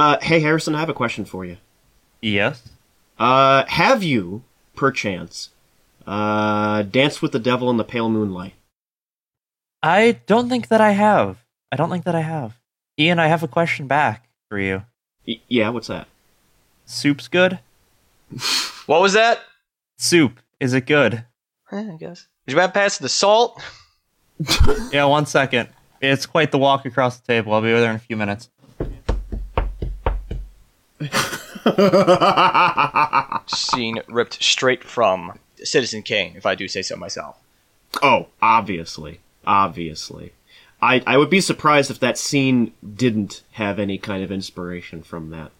Uh, hey Harrison, I have a question for you. Yes. Uh, have you, perchance, uh, danced with the devil in the pale moonlight? I don't think that I have. I don't think that I have. Ian, I have a question back for you. Y- yeah, what's that? Soup's good? What was that? Soup, is it good? Eh, I guess. Did you have pass the salt? Yeah, one second. It's quite the walk across the table. I'll be over there in a few minutes. Scene ripped straight from Citizen Kane, if I do say so myself. Oh, obviously. Obviously. I, I would be surprised if that scene didn't have any kind of inspiration from that.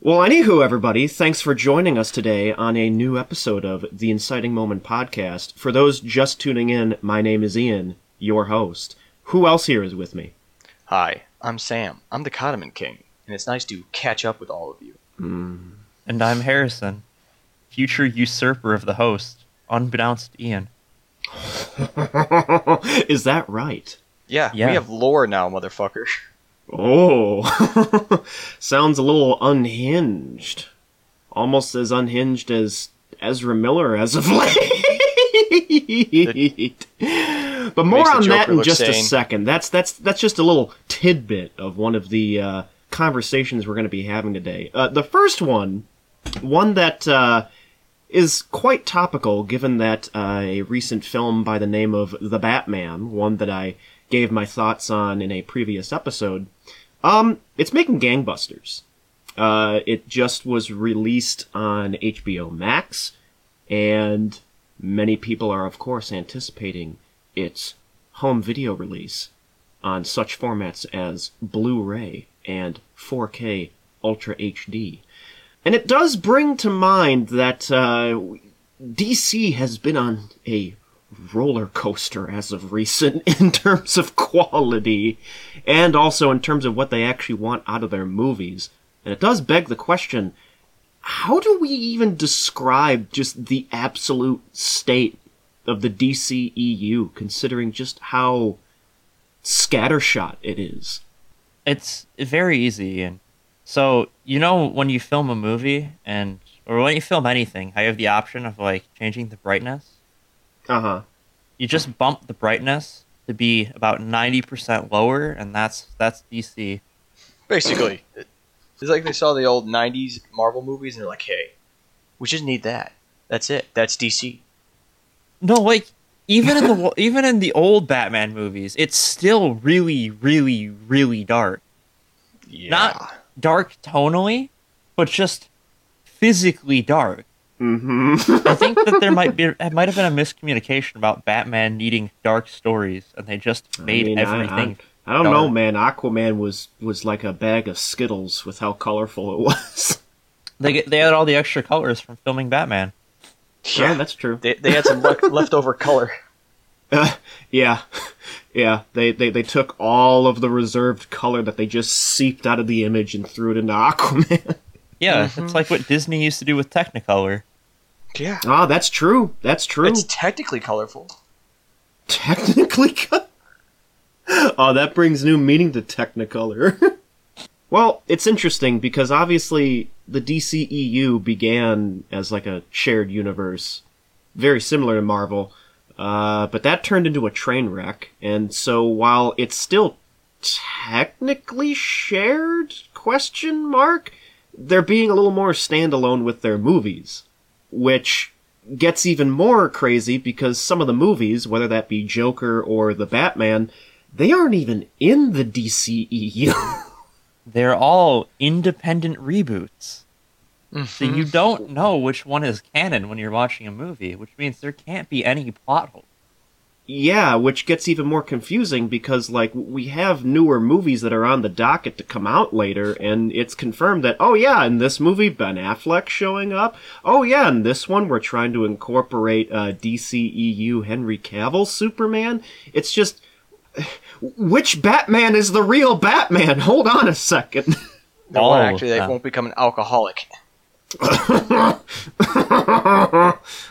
Well, anywho, everybody, thanks for joining us today on a new episode of the Inciting Moment podcast. For those just tuning in, my name is Ian, your host. Who else here is with me? Hi, I'm Sam. I'm the Cottoman King, and it's nice to catch up with all of you. And I'm Harrison, future usurper of the host, unbeknownst to Ian. is that right? Yeah, Yeah. we have lore now, motherfucker. Oh, sounds a little unhinged. Almost as unhinged as Ezra Miller as of late. but more Makes the on that in look just a second. That's that's that's just a little tidbit of one of the uh, conversations we're going to be having today. Uh, the first one, one that uh, is quite topical, given that uh, a recent film by the name of The Batman, one that I gave my thoughts on in a previous episode, um, it's making gangbusters. Uh, it just was released on HBO Max, and many people are, of course, anticipating its home video release on such formats as Blu-ray and 4K Ultra HD. And it does bring to mind that uh, DC has been on a roller coaster as of recent in terms of quality and also in terms of what they actually want out of their movies. And it does beg the question how do we even describe just the absolute state of the DCEU, considering just how scattershot it is? It's very easy, Ian. So, you know, when you film a movie and, or when you film anything, how you have the option of like changing the brightness? Uh huh. You just bump the brightness to be about 90% lower, and that's that's DC. Basically, it's like they saw the old 90s Marvel movies and they're like, hey, we just need that. That's it. That's DC. No, like even in the even in the old Batman movies, it's still really, really, really dark. Yeah. Not dark tonally, but just physically dark. Mm-hmm. I think that there might be it might have been a miscommunication about Batman needing dark stories, and they just made mean, everything. I, I don't know, man. Aquaman was was like a bag of Skittles with how colorful it was. They get, they had all the extra colors from filming Batman. Yeah, that's true. They, they had some le- leftover color. Uh, yeah, yeah. They, they they took all of the reserved color that they just seeped out of the image and threw it into Aquaman. Yeah, Mm-hmm. it's like what Disney used to do with Technicolor. Yeah. Ah, that's true. That's true. It's technically colorful. technically co- oh that brings new meaning to technicolor well it's interesting because obviously the dceu began as like a shared universe very similar to marvel uh, but that turned into a train wreck and so while it's still technically shared question mark they're being a little more standalone with their movies which gets even more crazy because some of the movies, whether that be Joker or the Batman, they aren't even in the DCEU. They're all independent reboots. So Mm-hmm. you don't know which one is canon when you're watching a movie, which means there can't be any plot holes. yeah, which gets even more confusing because, like, we have newer movies that are on the docket to come out later, and it's confirmed that, oh yeah, in this movie, Ben Affleck's showing up. Oh yeah, in this one, we're trying to incorporate uh, DCEU Henry Cavill Superman. It's just. Which Batman is the real Batman? Hold on a second. No, Oh, actually, they uh. won't become an alcoholic.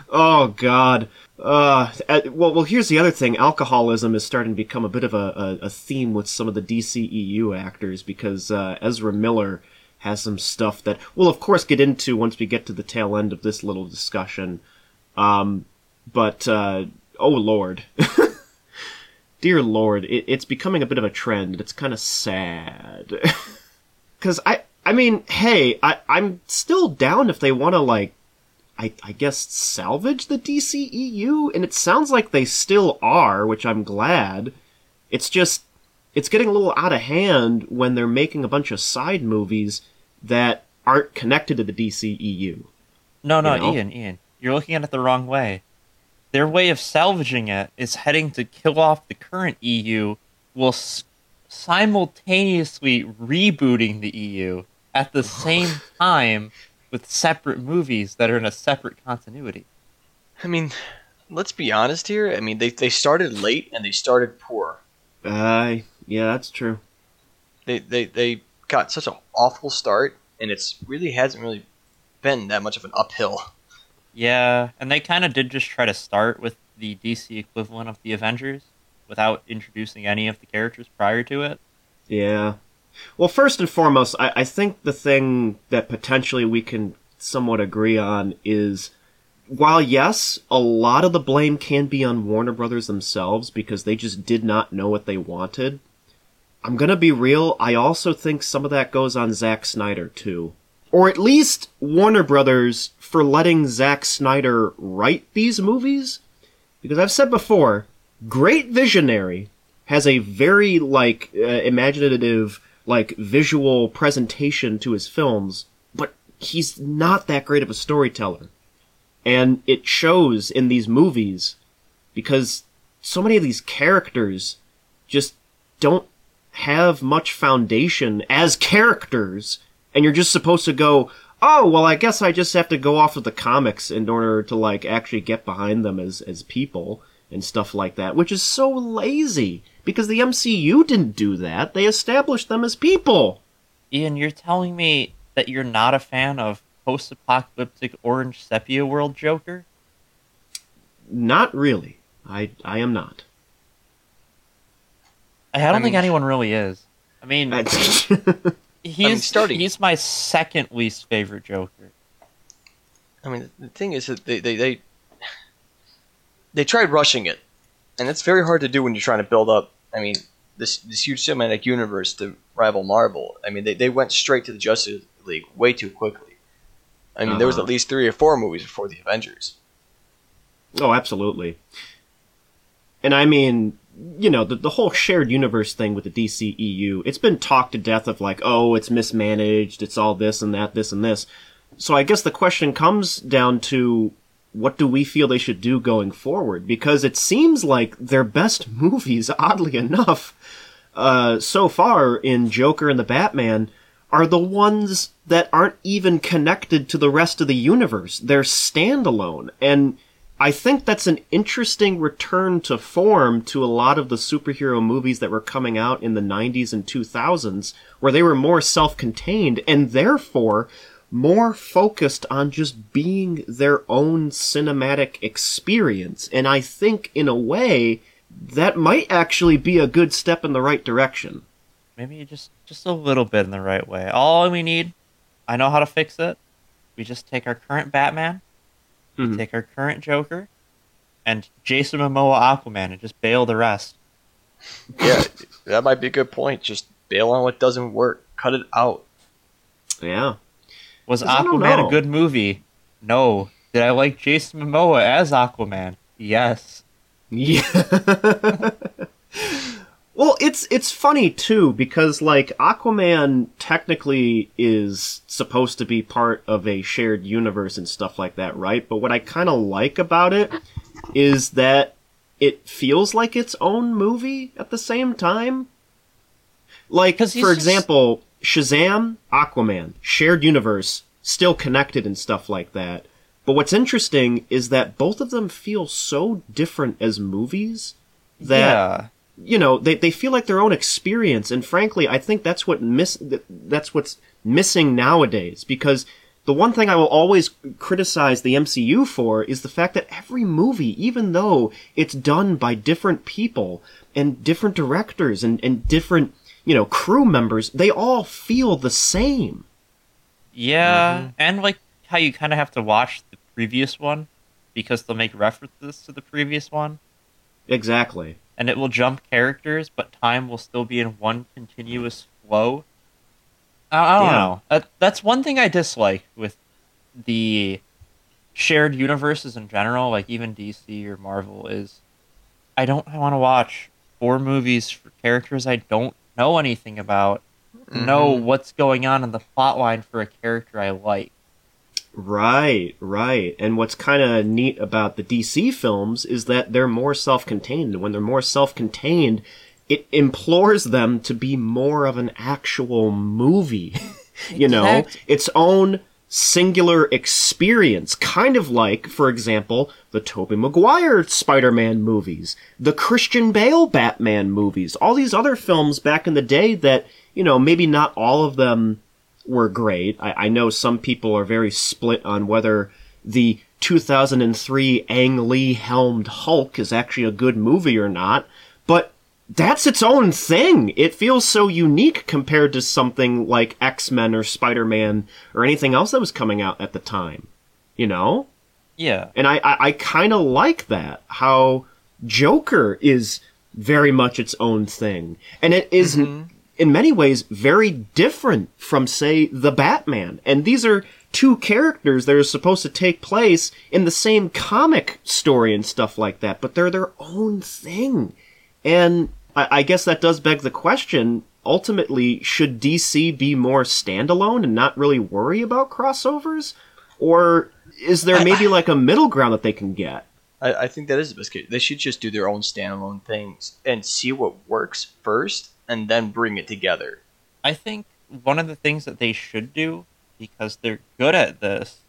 oh god. Uh, well, well, here's the other thing. Alcoholism is starting to become a bit of a, a, a theme with some of the DCEU actors because uh, Ezra Miller has some stuff that we'll, of course, get into once we get to the tail end of this little discussion. Um, but, uh, oh lord. Dear lord, it, it's becoming a bit of a trend. It's kind of sad. Because I, I mean, hey, I, I'm still down if they want to, like, I, I guess salvage the DCEU, and it sounds like they still are, which I'm glad. It's just it's getting a little out of hand when they're making a bunch of side movies that aren't connected to the DCEU. No, no, You know? Ian, Ian, you're looking at it the wrong way. Their way of salvaging it is heading to kill off the current EU while s- simultaneously rebooting the EU at the same time with separate movies that are in a separate continuity. I mean, let's be honest here. I mean, they they started late and they started poor. Uh, yeah, that's true. They they they got such an awful start, and it's really hasn't really been that much of an uphill. Yeah, and they kind of did just try to start with the DC equivalent of the Avengers without introducing any of the characters prior to it. Yeah. Well, first and foremost, I, I think the thing that potentially we can somewhat agree on is while, yes, a lot of the blame can be on Warner Brothers themselves because they just did not know what they wanted, I'm to be real. I also think some of that goes on Zack Snyder, too. Or at least Warner Brothers for letting Zack Snyder write these movies. Because I've said before, great visionary has a very like uh, imaginative like visual presentation to his films but he's not that great of a storyteller and it shows in these movies because so many of these characters just don't have much foundation as characters and you're just supposed to go oh well i guess i just have to go off of the comics in order to like actually get behind them as as people and stuff like that which is so lazy because the mcu didn't do that they established them as people Ian, you're telling me that you're not a fan of post-apocalyptic orange sepia world Joker? not really i i am not I don't I think anyone really is. I mean, That's- he's starting- he's my second least favorite Joker. I mean, the thing is that they they they, they tried rushing it, and it's very hard to do when you're trying to build up. I mean, this this huge cinematic universe to rival Marvel. I mean, they they went straight to the Justice League way too quickly. I mean, there was Uh-huh. at least three or four movies before the Avengers. Oh, absolutely. And I mean, you know, the, the whole shared universe thing with the DCEU, it's been talked to death of like, oh, it's mismanaged, it's all this and that, this and this. So I guess the question comes down to what do we feel they should do going forward? Because it seems like their best movies, oddly enough, uh, so far in Joker and the Batman, are the ones that aren't even connected to the rest of the universe. They're standalone. And I think that's an interesting return to form to a lot of the superhero movies that were coming out in the 90s and 2000s, where they were more self contained and therefore more focused on just being their own cinematic experience. And I think, in a way, that might actually be a good step in the right direction. Maybe just just a little bit in the right way. All we need, I know how to fix it. We just take our current Batman, Mhm. take our current Joker, and Jason Momoa Aquaman, and just bail the rest. Yeah, that might be a good point. Just bail on what doesn't work. Cut it out. Yeah. Was Aquaman a good movie? No. Did I like Jason Momoa as Aquaman? Yes. Yeah. well, it's it's funny too because like Aquaman technically is supposed to be part of a shared universe and stuff like that, right? But what I kind of like about it is that it feels like its own movie at the same time. Like for just- example, Shazam, Aquaman, shared universe, still connected and stuff like that. But what's interesting is that both of them feel so different as movies that yeah. You know they, they feel like their own experience and frankly i think that's what miss that's what's missing nowadays because the one thing I will always criticize the MCU for is the fact that every movie, even though it's done by different people and different directors and, and different, you know, crew members, they all feel the same. Yeah, mm-hmm. and like how you kind of have to watch the previous one because they'll make references to the previous one, Exactly. And it will jump characters, but time will still be in one continuous flow. I, I don't Yeah. know. That, that's one thing I dislike with the shared universes in general, like even DC or Marvel, is I don't want to watch four movies for characters I don't know anything about, know mm-hmm. what's going on in the plot line for a character I like. Right, right. And what's kind of neat about the DC films is that they're more self-contained. And when they're more self-contained, it implores them to be more of an actual movie. you know, its own singular experience, kind of like, for example, the Tobey Maguire Spider-Man movies, the Christian Bale Batman movies, all these other films back in the day that, you know, maybe not all of them were great. I, I know some people are very split on whether the 2003 Ang Lee helmed Hulk is actually a good movie or not, but that's its own thing. It feels so unique compared to something like X Men or Spider Man or anything else that was coming out at the time. You know? Yeah. And I, I, I kind of like that. How Joker is very much its own thing. And it is, mm-hmm. In many ways, very different from, say, the Batman. And these are two characters that are supposed to take place in the same comic story and stuff like that, but they're their own thing. And I, I guess that does beg the question ultimately, should DC be more standalone and not really worry about crossovers? Or is there maybe like a middle ground that they can get? I, I think that is the best case. They should just do their own standalone things and see what works first, and then bring it together. I think one of the things that they should do, because they're good at this,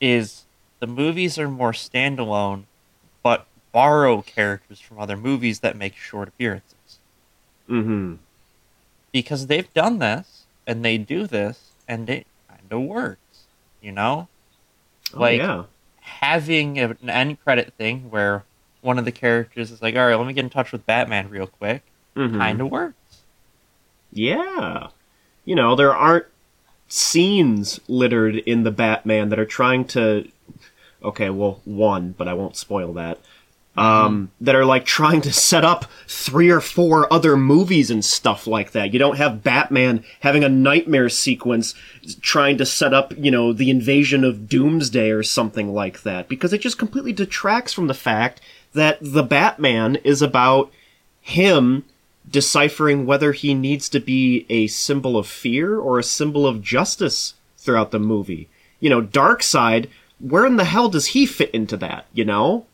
is the movies are more standalone, but borrow characters from other movies that make short appearances. Mm-hmm. Because they've done this, and they do this, and it kind of works. You know? Like, oh, yeah. having an end credit thing where one of the characters is like, all right, let me get in touch with Batman real quick, Mhm. kind of works. Yeah. You know, there aren't scenes littered in the Batman that are trying to okay, well, one, but I won't spoil that. Um, that are like trying to set up three or four other movies and stuff like that. You don't have Batman having a nightmare sequence trying to set up, you know, the invasion of Doomsday or something like that because it just completely detracts from the fact that the Batman is about him deciphering whether he needs to be a symbol of fear or a symbol of justice throughout the movie. You know, Darkseid, where in the hell does he fit into that, you know?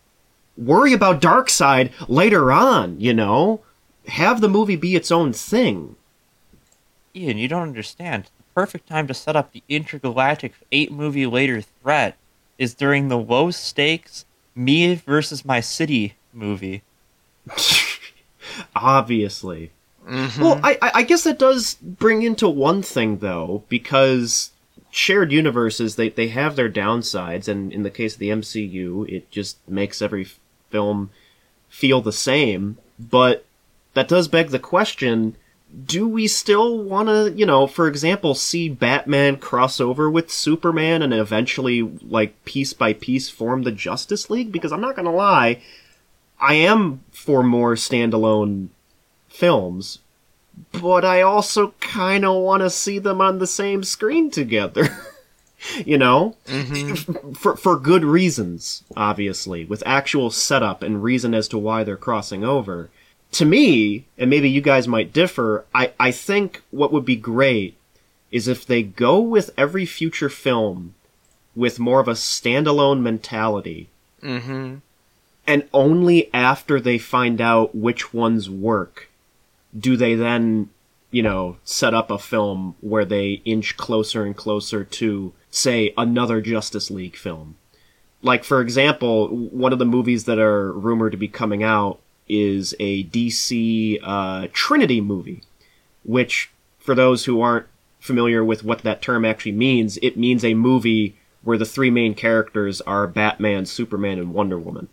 Worry about Darkseid later on, you know? Have the movie be its own thing. Ian, you don't understand. The perfect time to set up the intergalactic eight movie later threat is during the low stakes me versus my city movie. Obviously. Mm-hmm. Well, I, I I guess that does bring into one thing though, because shared universes they they have their downsides, and in the case of the MCU, it just makes every film feel the same. But that does beg the question: Do we still want to, you know, for example, see Batman cross over with Superman and eventually, like piece by piece, form the Justice League? Because I'm not gonna lie, I am for more standalone films, but I also kind of want to see them on the same screen together. you know, F- for for good reasons, obviously, with actual setup and reason as to why they're crossing over. To me, and maybe you guys might differ, I I think what would be great is if they go with every future film with more of a standalone mentality Mm-hmm. And only after they find out which ones work do they then you know set up a film where they inch closer and closer to say another justice league film like for example one of the movies that are rumored to be coming out is a dc uh, trinity movie which for those who aren't familiar with what that term actually means, it means a movie where the three main characters are Batman, Superman, and Wonder Woman.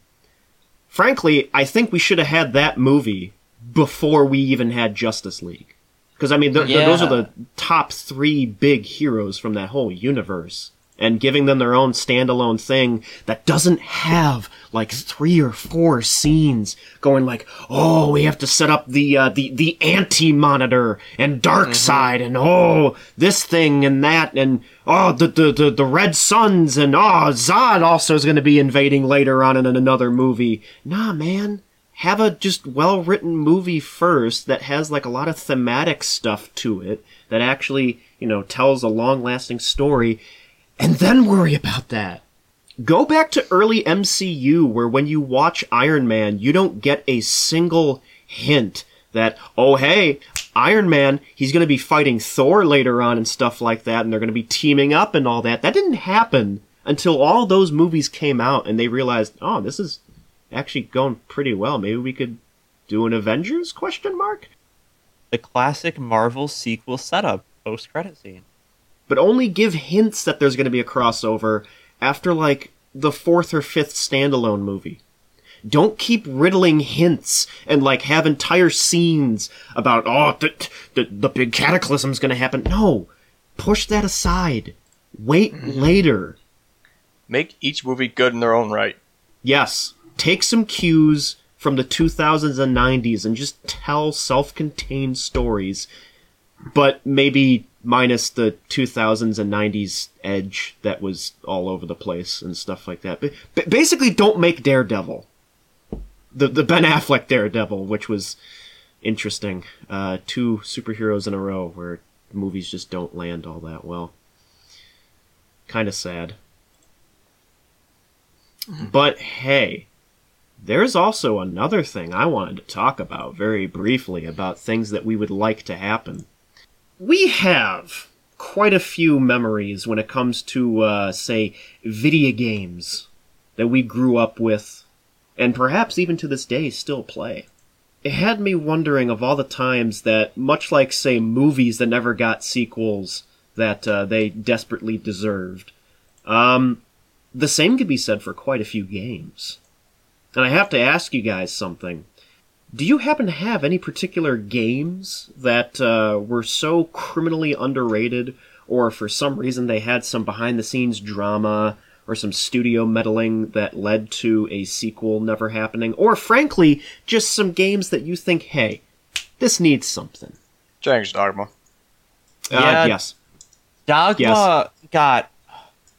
Frankly, I think we should have had that movie before we even had Justice League. Because, I mean, th- th- those are the top three big heroes from that whole universe. And giving them their own standalone thing that doesn't have like three or four scenes going like, oh, we have to set up the uh, the the anti monitor and Darkseid and oh this thing and that and oh the the the, the red suns and oh Zod also is going to be invading later on in another movie. Nah, man have a just well written movie first that has like a lot of thematic stuff to it that actually, you know, tells a long lasting story, and then worry about that. Go back to early MCU where when you watch Iron Man, you don't get a single hint that, oh hey, Iron Man, he's going to be fighting Thor later on and stuff like that, and they're going to be teaming up and all that. That didn't happen until all those movies came out and they realized, oh, this is actually going pretty well. Maybe we could do an Avengers question mark? The classic Marvel sequel setup post credit scene. But only give hints that there's going to be a crossover after like the fourth or fifth standalone movie. Don't keep riddling hints and like have entire scenes about oh the the, the big cataclysm's going to happen. No, push that aside. Wait mm-hmm. later. Make each movie good in their own right. Yes, take some cues from the 2000s and 90s and just tell self-contained stories, but maybe minus the 2000s and 90s edge that was all over the place and stuff like that. But, but basically, don't make Daredevil. The the Ben Affleck Daredevil, which was interesting. Uh, two superheroes in a row where movies just don't land all that well. Kind of sad. But hey, there's also another thing I wanted to talk about very briefly about things that we would like to happen. We have quite a few memories when it comes to, uh, say, video games that we grew up with, and perhaps even to this day still play. It had me wondering of all the times that, much like, say, movies that never got sequels that uh, they desperately deserved, um, the same could be said for quite a few games. And I have to ask you guys something. Do you happen to have any particular games that uh, were so criminally underrated, or for some reason they had some behind the scenes drama, or some studio meddling that led to a sequel never happening, or frankly, just some games that you think, hey, this needs something? Dragon's Dogma. Uh, Yeah. yes. Dogma got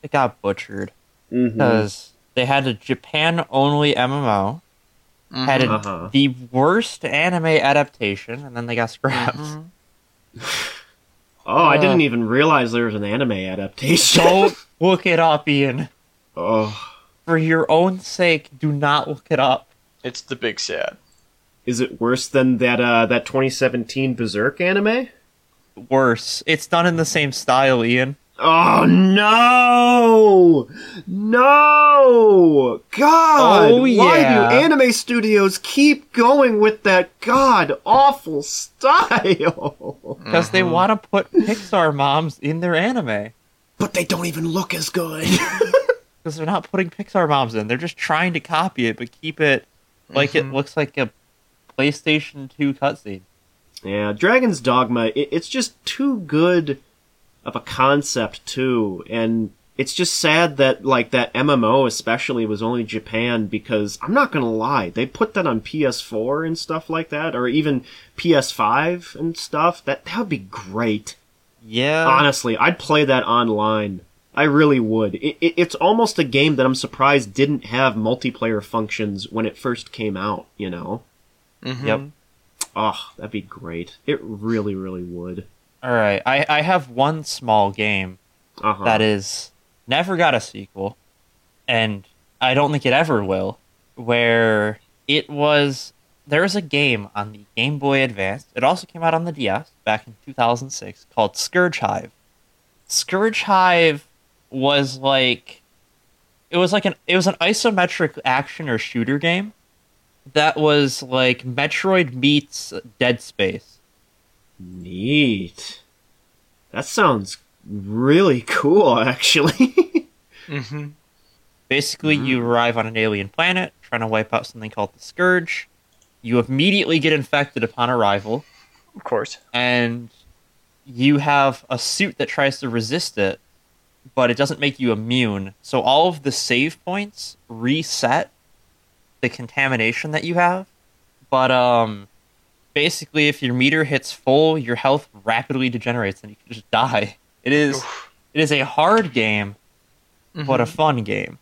it got butchered Mhm. because they had a Japan only MMO, had a, Uh-huh. the worst anime adaptation, and then they got scrapped. Oh, I Uh. didn't even realize there was an anime adaptation. Don't look it up, Ian. oh, For your own sake, do not look it up. It's the big sad. is it worse than that uh, that 2017 Berserk anime? Worse, it's done in the same style, Ian. Oh no! No! God! Oh, Why yeah. do anime studios keep going with that god awful style? Because they mm-hmm. want to put Pixar moms in their anime. But they don't even look as good. Because they're not putting Pixar moms in. They're just trying to copy it, but keep it like it mm-hmm. looks like a PlayStation 2 cutscene. yeah, Dragon's Dogma, it, it's just too good of a concept too, and it's just sad that like that MMO especially was only Japan because I'm not gonna lie, they put that on PS4 and stuff like that, or even PS5 and stuff. That that would be great. Yeah. Honestly, I'd play that online. I really would. It, it, it's almost a game that I'm surprised didn't have multiplayer functions when it first came out. You know, Mhm. Yep. oh, that'd be great. It really, really would. All right. I, I have one small game Uh-huh. that is never got a sequel, and I don't think it ever will, where it was. There was a game on the Game Boy Advance. It also came out on the DS back in 2006 called Scurge Hive. Scurge Hive was like. It was like an it was an isometric action or shooter game that was like Metroid meets Dead Space. Neat. That sounds really cool, actually. Mm-hmm. Basically, you arrive on an alien planet trying to wipe out something called the Scourge. You immediately get infected upon arrival, Of course. and you have a suit that tries to resist it, but it doesn't make you immune. So all of the save points reset the contamination that you have. But um basically if your meter hits full, your health rapidly degenerates and you can just die. It is Oof. it is a hard game, but a fun game.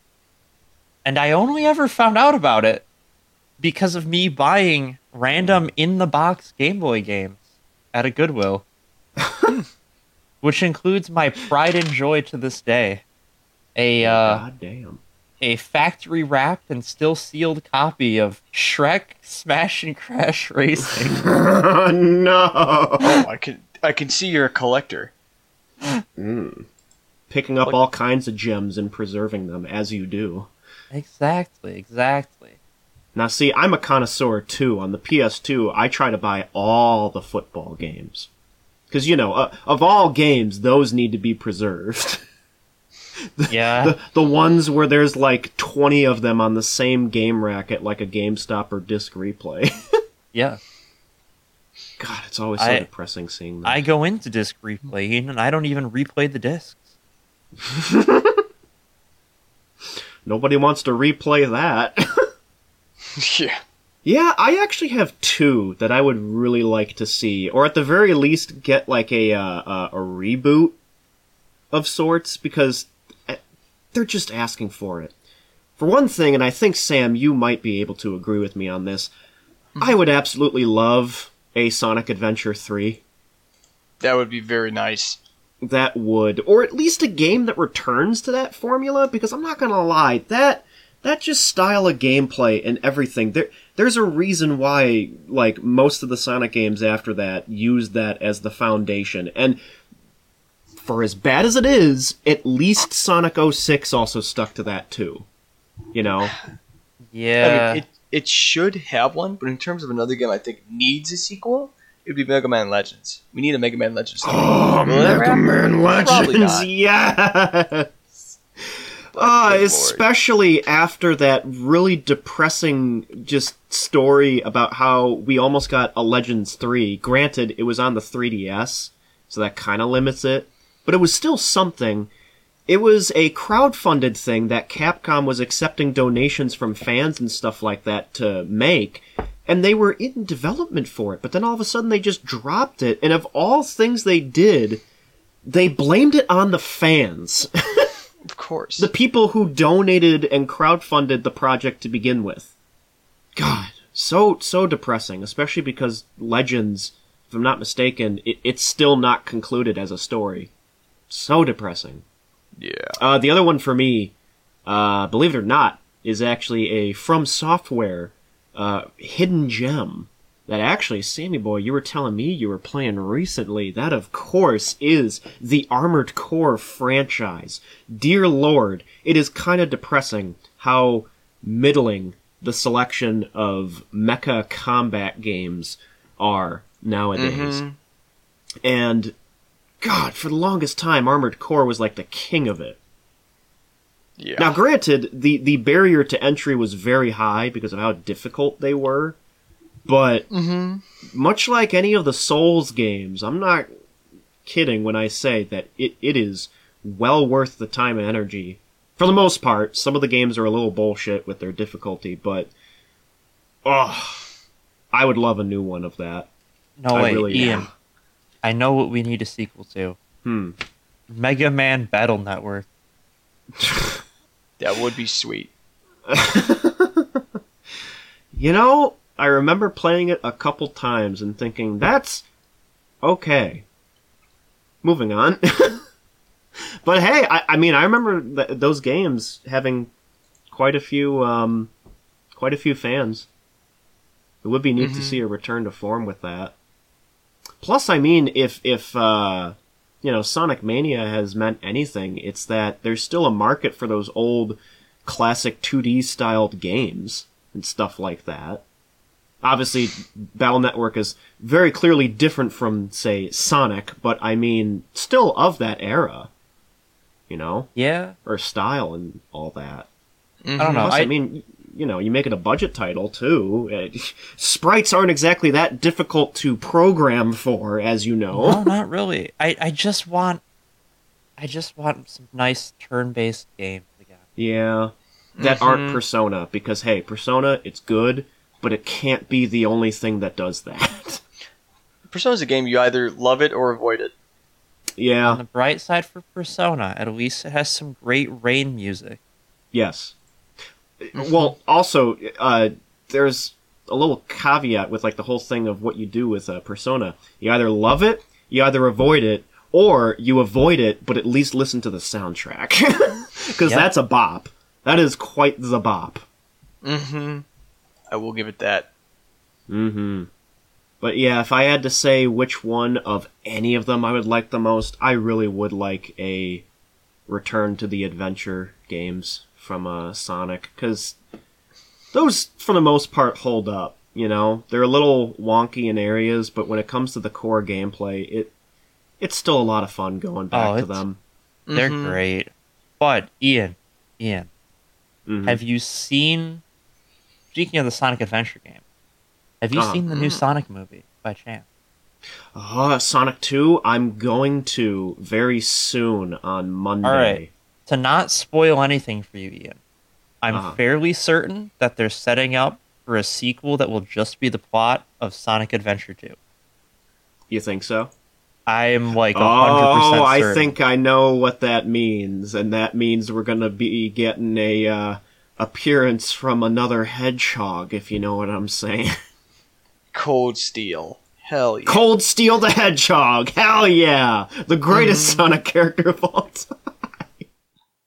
And I only ever found out about it because of me buying random in the box Game Boy games at a Goodwill. Which includes my pride and joy to this day. A uh, God damn. A factory wrapped and still sealed copy of Shrek Smash and Crash Racing. no. Oh, I can I can see you're a collector. Mm. Picking up all kinds of gems and preserving them as you do. exactly, exactly. Now, see, I'm a connoisseur too. On the PS2, I try to buy all the football games. Because, you know, uh, of all games, those need to be preserved. Yeah. the, the ones where there's like 20 of them on the same game rack at like a GameStop or Disc Replay. yeah. God, it's always so I- depressing seeing that. I go into disc replaying and I don't even replay the discs. Nobody wants to replay that. yeah. Yeah, I actually have two that I would really like to see, or at the very least get like a uh, uh, a reboot of sorts, because they're just asking for it. For one thing, and I think Sam, you might be able to agree with me on this. Mm-hmm. I would absolutely love a Sonic Adventure three. That would be very nice. That would, or at least a game that returns to that formula, because I'm not gonna lie, that that just style of gameplay and everything there there's a reason why like most of the sonic games after that use that as the foundation and for as bad as it is at least sonic 06 also stuck to that too you know Yeah. I mean, it it should have one, but in terms of another game, I think needs a sequel. It'd be Mega Man Legends. We need a Mega Man Legends. oh Will it ever happen? Yes But Uh, good lord. especially after that really depressing just story about how we almost got a Legends 3. Granted, it was on the 3DS, so that kind of limits it, but it was still something. It was a crowd-funded thing that Capcom was accepting donations from fans and stuff like that to make, and they were in development for it, but then all of a sudden they just dropped it, and of all things they did, they blamed it on the fans. of course. the people who donated and crowdfunded the project to begin with. God, so so depressing, especially because Legends, if I'm not mistaken, it, it's still not concluded as a story. So depressing. yeah. Uh, the other one for me, uh, believe it or not, is actually a From Software uh, hidden gem. That actually, Sammy Boy, you were telling me you were playing recently. That, of course, is the Armored Core franchise. Dear Lord, it is kind of depressing how middling the selection of mecha combat games are nowadays. Mhm. And God, for the longest time, Armored Core was like the king of it. Yeah. Now, granted, the the barrier to entry was very high because of how difficult they were, but mm-hmm. much like any of the Souls games, I'm not kidding when I say that it, it is well worth the time and energy. For the most part, some of the games are a little bullshit with their difficulty, but oh, I would love a new one of that. no I way, really- Ian. yeah. I know what we need a sequel to. Hmm. Mega Man Battle Network. That would be sweet. You know, I remember playing it a couple times and thinking, that's okay. Moving on. but hey, I, I mean, I remember th- those games having quite a few, um, quite a few fans. It would be neat to Mhm. see a return to form with that. Plus, I mean, if if uh, you know Sonic Mania has meant anything, it's that there's still a market for those old classic 2D styled games and stuff like that. obviously Battle Network is very clearly different from say Sonic, but I mean still of that era. You know, Yeah, or style and all that. I don't know. Plus, I, I, mean, you know, you make it a budget title too. Uh, sprites aren't exactly that difficult to program for, as you know. no, not really. I, I just want, I just want some nice turn-based games again. Yeah, that aren't Persona because hey, Persona, it's good, but it can't be the only thing that does that. Persona's a game you either love it or avoid it. On yeah. the bright side for Persona, at least it has some great rain music. Yes. Well, also, uh, there's a little caveat with like the whole thing of what you do with uh, Persona. You either love it, you either avoid it, or you avoid it, but at least listen to the soundtrack because Yep. that's a bop. That is quite the bop. Mm-hmm. I will give it that. Mm-hmm. But yeah, if I had to say which one of any of them I would like the most, I really would like a return to the adventure games from uh, Sonic, because those, for the most part, hold up. You know, they're a little wonky in areas, but when it comes to the core gameplay, it it's still a lot of fun going back Oh, to them. They're Mhm. great. But Ian, Ian, Mhm. have you seen? Speaking of the Sonic Adventure game, have you Uh-huh. seen the new Sonic movie by chance? Uh, Sonic 2, I'm going to very soon on Monday. right. To not spoil anything for you, Ian, I'm Uh-huh. fairly certain that they're setting up for a sequel that will just be the plot of Sonic Adventure 2. You think so? I'm like 100% Oh, I certain. think I know what that means, and that means we're gonna be getting a uh, appearance from another hedgehog, if you know what I'm saying. Cold Steel. Hell yeah. Cold Steel the Hedgehog, hell yeah, the greatest Sonic character of all time.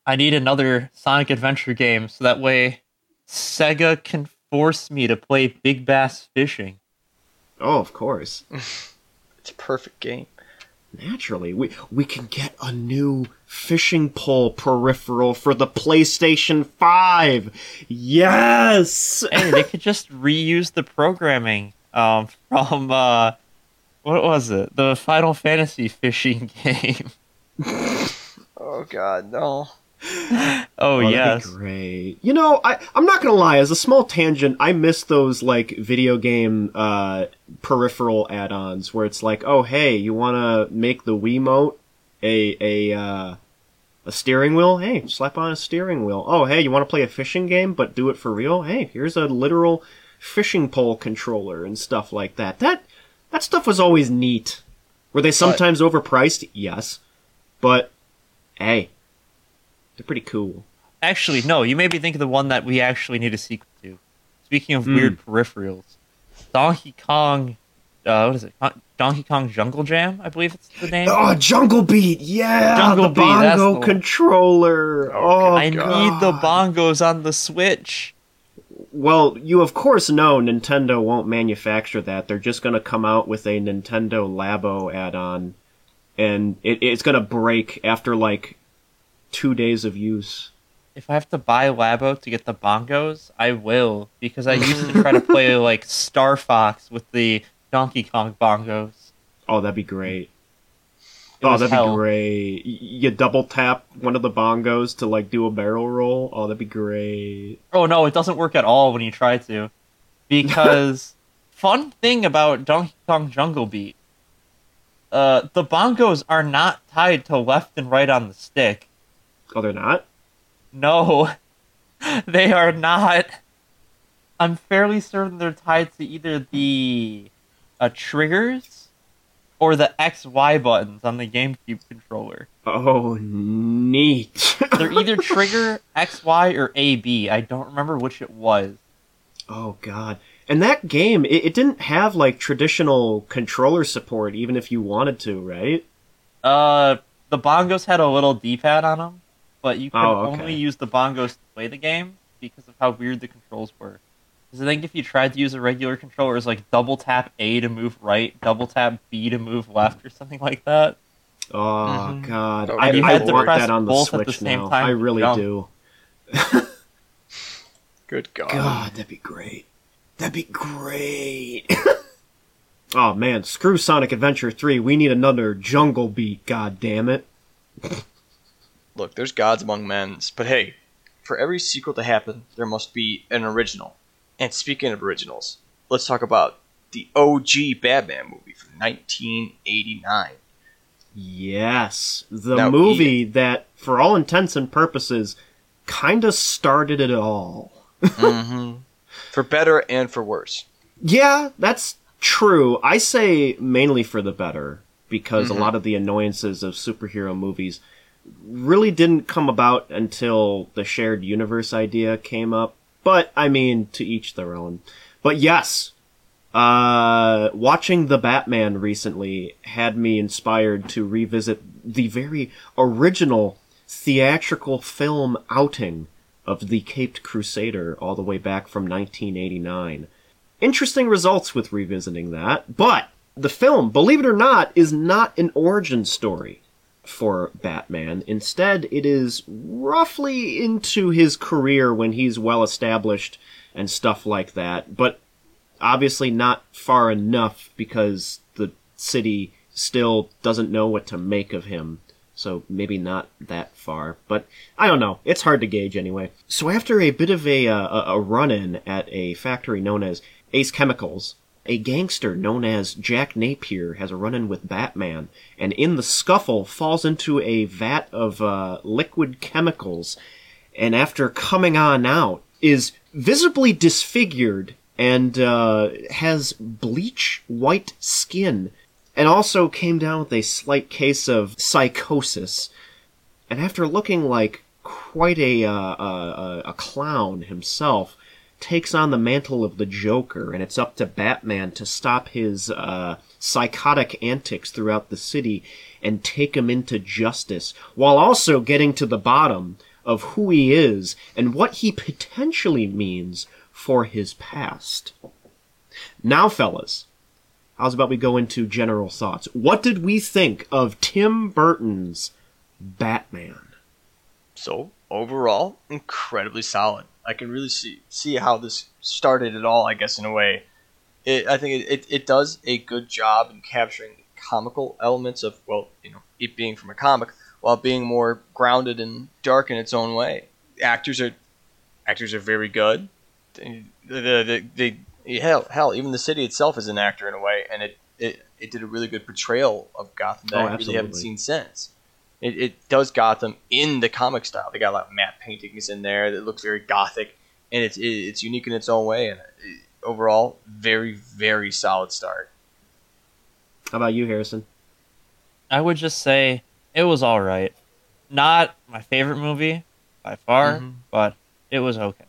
I need another Sonic Adventure game so that way Sega can force me to play Big Bass Fishing. Oh, of course, It's a perfect game. naturally, we we can get a new fishing pole peripheral for the PlayStation Five. Yes. hey, they could just reuse the programming um, from uh, what was it? The Final Fantasy fishing game. Oh god, no. oh, Oh, yes. great. You know, I I'm not gonna lie. As a small tangent, I miss those like video game uh, peripheral add-ons where it's like, oh hey, you want to make the Wiimote a a uh, a steering wheel? Hey, slap on a steering wheel. Oh hey, you want to play a fishing game but do it for real? Hey, here's a literal fishing pole controller and stuff like that. That that stuff was always neat. Were they sometimes overpriced? Yes, but hey, they're pretty cool. Actually, no. You made me think of the one that we actually need a sequel to. Speaking of Hmm. weird peripherals, Donkey Kong. Uh, what is it? Donkey Kong Jungle Jam, I believe it's the name. Oh, Jungle Beat! Yeah, Jungle the Beat, that's bongo the controller. Oh, I God. need the bongos on the Switch. Well, you of course know Nintendo won't manufacture that. They're just gonna come out with a Nintendo Labo add-on, and it, it's gonna break after like two days of use. If I have to buy Labo to get the bongos, I will because I used to try to play like Star Fox with the Donkey Kong bongos. Oh, that'd be great. It oh, that'd hell. be great. You double tap one of the bongos to like do a barrel roll. Oh, that'd be great. Oh no, it doesn't work at all when you try to. Because fun thing about Donkey Kong Jungle Beat, uh, the bongos are not tied to left and right on the stick. Oh, they're not. No, they are not. I'm fairly certain they're tied to either the uh, triggers or the X Y buttons on the GameCube controller. Oh, neat. They're either trigger X Y or A B. I don't remember which it was. Oh god. And that game, it, it didn't have like traditional controller support, even if you wanted to, right? Uh, the bongos had a little D-pad on them, but you could Oh, okay. only use the bongos to play the game because of how weird the controls were. Because I think if you tried to use a regular controller, it's like double tap A to move right, double tap B to move left, or something like that. Oh Mhm. god. Oh, I, you I to want press that on the both at the Switch same now. time I really do. Good god. God, that'd be great. That'd be great. oh man, screw Sonic Adventure 3. We need another jungle beat, god damn it. Look, there's gods among men, but hey, for every sequel to happen, there must be an original. And speaking of originals, let's talk about the OG Batman movie from 1989. Yes, the Now, movie that, for all intents and purposes, kinda started it all. mm-hmm. For better and for worse. Yeah, that's true. I say mainly for the better because Mhm. a lot of the annoyances of superhero movies really didn't come about until the shared universe idea came up. But I mean, to each their own. But yes, uh, watching the Batman recently had me inspired to revisit the very original theatrical film outing of the Caped Crusader all the way back from 1989 interesting results with revisiting that, but the film, believe it or not, is not an origin story for Batman. Instead, it is roughly into his career when he's well established and stuff like that, but obviously not far enough because the city still doesn't know what to make of him. So maybe not that far, but I don't know. It's hard to gauge anyway. So after a bit of a uh, a run-in at a factory known as Ace Chemicals, a gangster known as Jack Napier has a run-in with Batman, and in the scuffle falls into a vat of uh, liquid chemicals, and after coming on out, is visibly disfigured and uh, has bleach white skin, and also came down with a slight case of psychosis. And after looking like quite a uh, a, a clown himself, takes on the mantle of the Joker, and it's up to Batman to stop his uh, psychotic antics throughout the city and take him into justice, while also getting to the bottom of who he is and what he potentially means for his past. Now, fellas, how's about we go into general thoughts? What did we think of Tim Burton's Batman? So overall, incredibly solid. I can really see see how this started at all. I guess in a way, it, I think it, it, it does a good job in capturing the comical elements of well, you know, it being from a comic, while being more grounded and dark in its own way. Actors are actors are very good. The, the, the, hell hell even the city itself is an actor in a way, and it it, it did a really good portrayal of Gotham that Oh, I really haven't seen since. It, it does Gotham in the comic style. They got a lot of matte paintings in there that looks very gothic, and it's it, it's unique in its own way. And it, overall, very very solid start. How about you, Harrison? I would just say it was all right. Not my favorite movie by far, Mhm. but it was okay.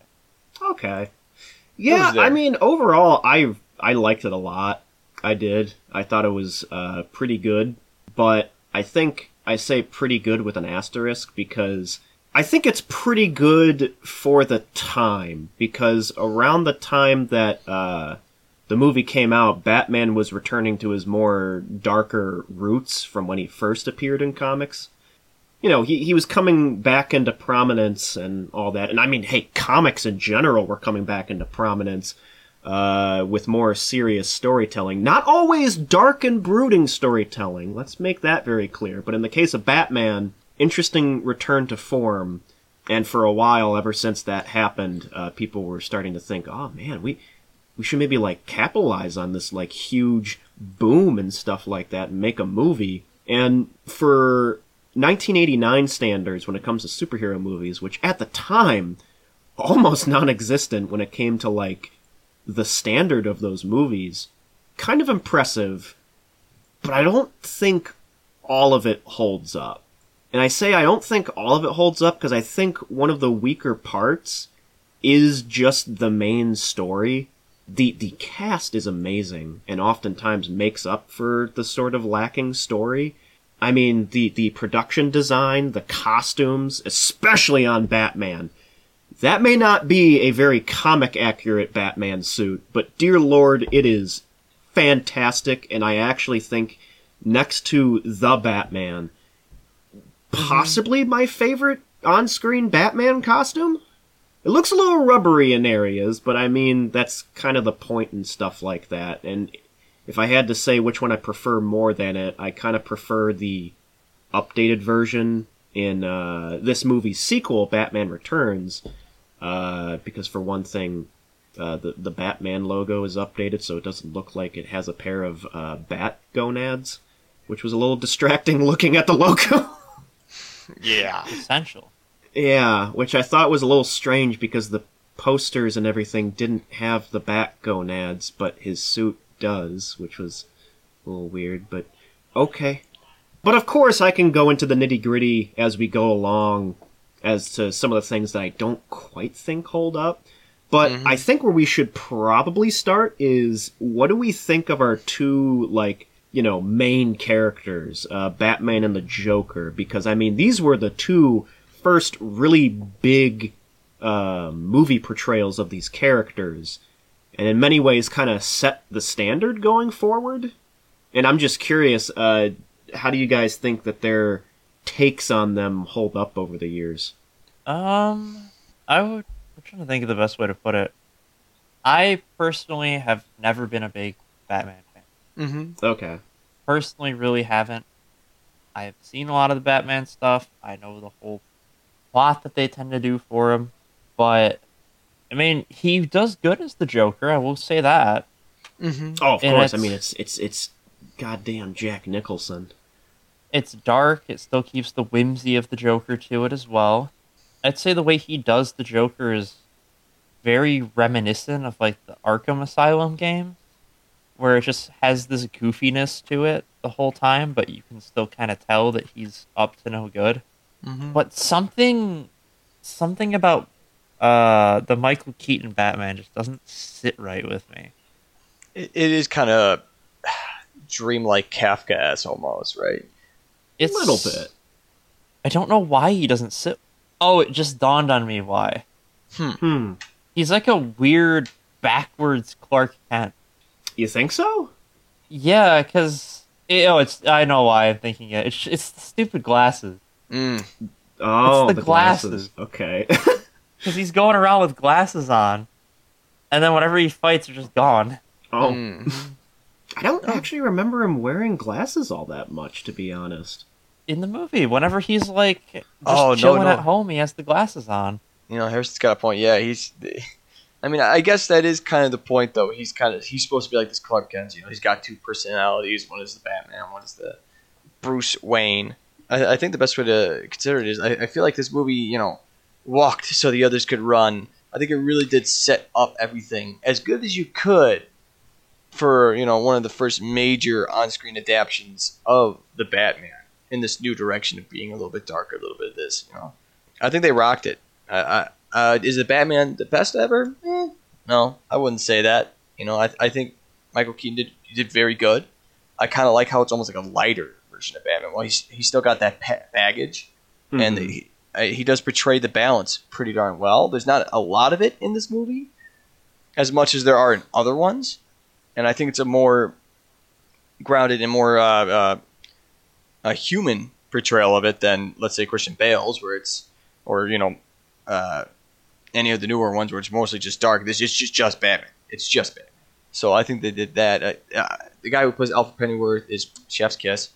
Okay. Yeah. I mean, overall, I I liked it a lot. I did. I thought it was uh, pretty good, but I think I say pretty good with an asterisk because I think it's pretty good for the time because around the time that uh, the movie came out, Batman was returning to his more darker roots from when he first appeared in comics you know, he, he was coming back into prominence and all that. And I mean, hey, comics in general were coming back into prominence uh, with more serious storytelling. Not always dark and brooding storytelling. Let's make that very clear. But in the case of Batman, interesting return to form. And for a while, ever since that happened, uh, people were starting to think, oh man, we we should maybe like capitalize on this like huge boom and stuff like that and make a movie. And for 1989 standards when it comes to superhero movies, which at the time almost non-existent when it came to like the standard of those movies, kind of impressive, but I don't think all of it holds up. And I say I don't think all of it holds up because I think one of the weaker parts is just the main story. The the cast is amazing and oftentimes makes up for the sort of lacking story. I mean, the, the production design, the costumes, especially on Batman. That may not be a very comic accurate Batman suit, but dear lord, it is fantastic, and I actually think next to the Batman, possibly my favorite on screen Batman costume. it looks a little rubbery in areas, but I mean that's kind of the point and stuff like that. And if I had to say which one I prefer more than it, I kind of prefer the updated version in uh, this movie's sequel, Batman Returns, uh, because for one thing, uh, the the Batman logo is updated, so it doesn't look like it has a pair of uh, bat gonads, which was a little distracting looking at the logo. Yeah. Essential. yeah, which I thought was a little strange because the posters and everything didn't have the bat gonads, but his suit does, which was a little weird. But okay. But of course, I can go into the nitty gritty as we go along as to some of the things that I don't quite think hold up. But I think where we should probably start is what do we think of our two, like, you know, main characters, uh, Batman and the Joker? Because, I mean, these were the two first really big uh, movie portrayals of these characters, and in many ways kind of set the standard going forward. And I'm just curious, uh, how do you guys think that their takes on them hold up over the years? Um, I would. I'm trying to think of the best way to put it. I personally have never been a big Batman fan. Mm-hmm. Okay. Personally, really haven't. I've seen a lot of the Batman stuff. I know the whole plot that they tend to do for him, but I mean, he does good as the Joker. I will say that. Mm-hmm. Oh, of And course. I mean, it's it's it's goddamn Jack Nicholson. It's dark. It still keeps the whimsy of the Joker to it as well. I'd say the way he does the Joker is very reminiscent of like the Arkham Asylum game, where it just has this goofiness to it the whole time, but you can still kind of tell that he's up to no good. Mm-hmm. But something, something about uh the Michael Keaton Batman just doesn't sit right with me. It, it is kind of dreamlike Kafka-esque almost, right? It's a little bit. I don't know why he doesn't sit. Oh, it just dawned on me why. Hmm. He's like a weird backwards Clark Kent. You think so? Yeah, because oh, it's I know why I'm thinking it. It's it's the stupid glasses. Mm. Oh, the glasses. Okay. Because he's going around with glasses on, and then whenever he fights, they're just gone. oh, Mm. I don't oh. actually remember him wearing glasses all that much, to be honest. In the movie, whenever he's like just Oh, no, no. at home, he has the glasses on. You know, Harrison's got a point. Yeah, he's. I mean, I guess that is kind of the point, though. He's kind of he's supposed to be like this Clark Kent. You know, he's got two personalities. One is the Batman. One is the Bruce Wayne. I, I think the best way to consider it is I, I feel like this movie, you know, walked so the others could run. I think it really did set up everything as good as you could for you know one of the first major on-screen adaptations of the Batman in this new direction of being a little bit darker, a little bit of this. You know, I think they rocked it. I, I, uh, is the Batman the best ever? Eh, no, I wouldn't say that. You know, I, I think Michael Keaton did did very good. I kind of like how it's almost like a lighter version of Batman. Well, he's he's still got that baggage, and Mhm. he uh, he does portray the balance pretty darn well. There's not a lot of it in this movie, as much as there are in other ones, and I think it's a more grounded and more uh, uh, a human portrayal of it than let's say Christian Bale's, where it's or you know uh, any of the newer ones where it's mostly just dark. This is just just Batman. It's just Batman. So I think they did that. Uh, uh, the guy who plays Alfred Pennyworth is Chef's Kiss,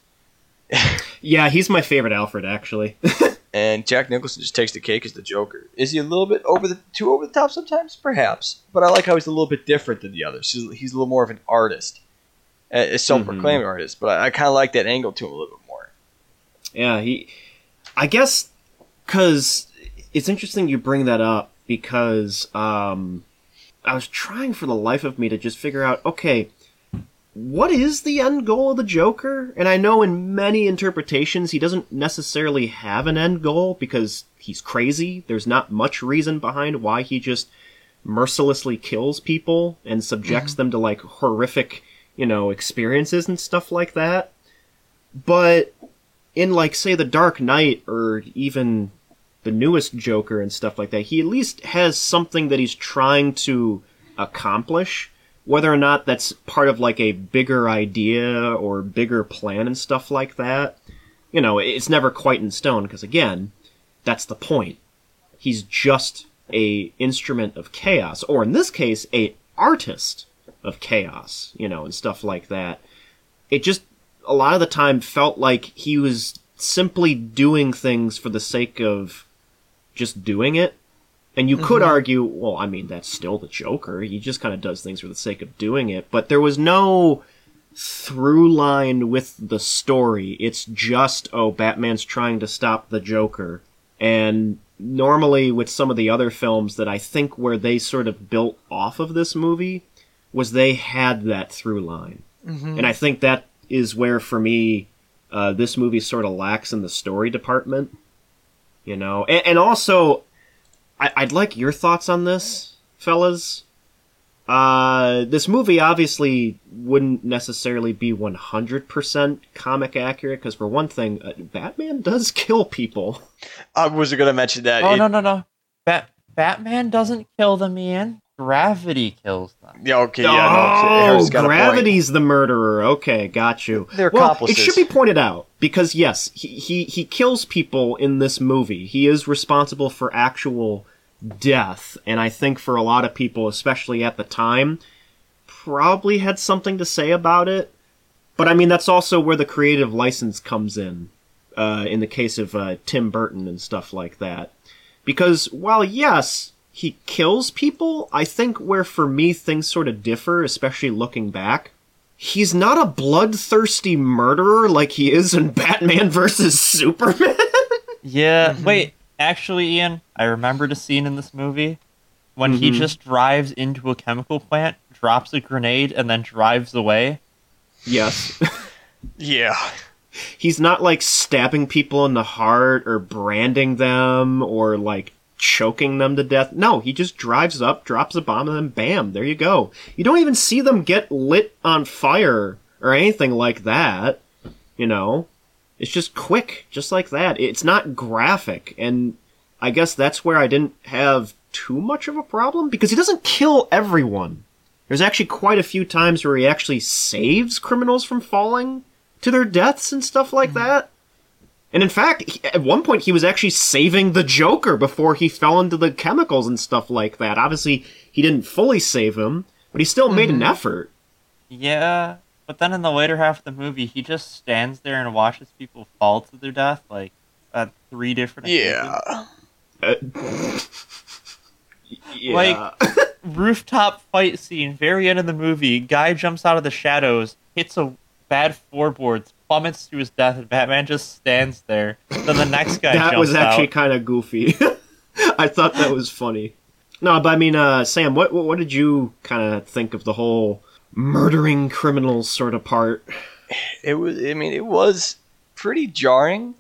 Yeah, he's my favorite Alfred, actually. and Jack Nicholson just takes the cake as the Joker. Is he a little bit over the too over the top sometimes? Perhaps, but I like how he's a little bit different than the others. He's, he's a little more of an artist, a self-proclaimed artist. But I, I kind of like that angle to him a little bit more. Yeah, he. I guess because it's interesting you bring that up because um, I was trying for the life of me to just figure out okay, what is the end goal of the Joker? And I know in many interpretations he doesn't necessarily have an end goal because he's crazy. There's not much reason behind why he just mercilessly kills people and subjects mm-hmm. them to like horrific, you know, experiences and stuff like that. But in like say the Dark Knight or even the newest Joker and stuff like that, he at least has something that he's trying to accomplish. Whether or not that's part of like a bigger idea or bigger plan and stuff like that, you know, it's never quite in stone because again, that's the point. He's just a instrument of chaos, or in this case, a artist of chaos, you know, and stuff like that. It just a lot of the time felt like he was simply doing things for the sake of just doing it. And you could argue, well, I mean, that's still the Joker. He just kind of does things for the sake of doing it. But there was no through line with the story. It's just, oh, Batman's trying to stop the Joker. And normally with some of the other films that I think where they sort of built off of this movie was they had that through line. And I think that is where, for me, uh, this movie sort of lacks in the story department. You know, and, and also, I, I'd like your thoughts on this, fellas. Uh, this movie obviously wouldn't necessarily be 100% comic accurate, because for one thing, uh, Batman does kill people. I was going to mention that. Oh It- no no no! Bat Batman doesn't kill them, Ian. Gravity kills them. Yeah, okay, yeah, no. oh, Harris got gravity's the murderer. Okay, got you. They're well, accomplices. it should be pointed out because yes, he, he he kills people in this movie. He is responsible for actual death, and I think for a lot of people, especially at the time, probably had something to say about it. But I mean, that's also where the creative license comes in. Uh, in the case of uh, Tim Burton and stuff like that, because while yes, he kills people, I think where for me things sort of differ, especially looking back, he's not a bloodthirsty murderer like he is in Batman versus Superman. Yeah. Mm-hmm. Wait. Actually, Ian, I remembered a scene in this movie when he mm-hmm. just drives into a chemical plant, drops a grenade, and then drives away. yes. Yeah. he's not like stabbing people in the heart or branding them or like choking them to death. No, he just drives up, drops a bomb, and then bam, there you go. You don't even see them get lit on fire or anything like that. You know? It's just quick, just like that. It's not graphic, and I guess that's where I didn't have too much of a problem because he doesn't kill everyone. There's actually quite a few times where he actually saves criminals from falling to their deaths and stuff like hmm. that. And in fact, he- at one point he was actually saving the Joker before he fell into the chemicals and stuff like that. Obviously, he didn't fully save him, but he still made an effort. Yeah, but then in the later half of the movie, he just stands there and watches people fall to their death, like at three different. occasions. Yeah. Uh, yeah. Like- rooftop fight scene, very end of the movie. Guy jumps out of the shadows, hits a bad floorboards, plummets to his death, and Batman just stands there. Then the next guy that jumps was actually kind of goofy. I thought that was funny. No, but I mean, uh, Sam, what what what did you kind of think of the whole murdering criminals sort of part? It was. I mean, it was pretty jarring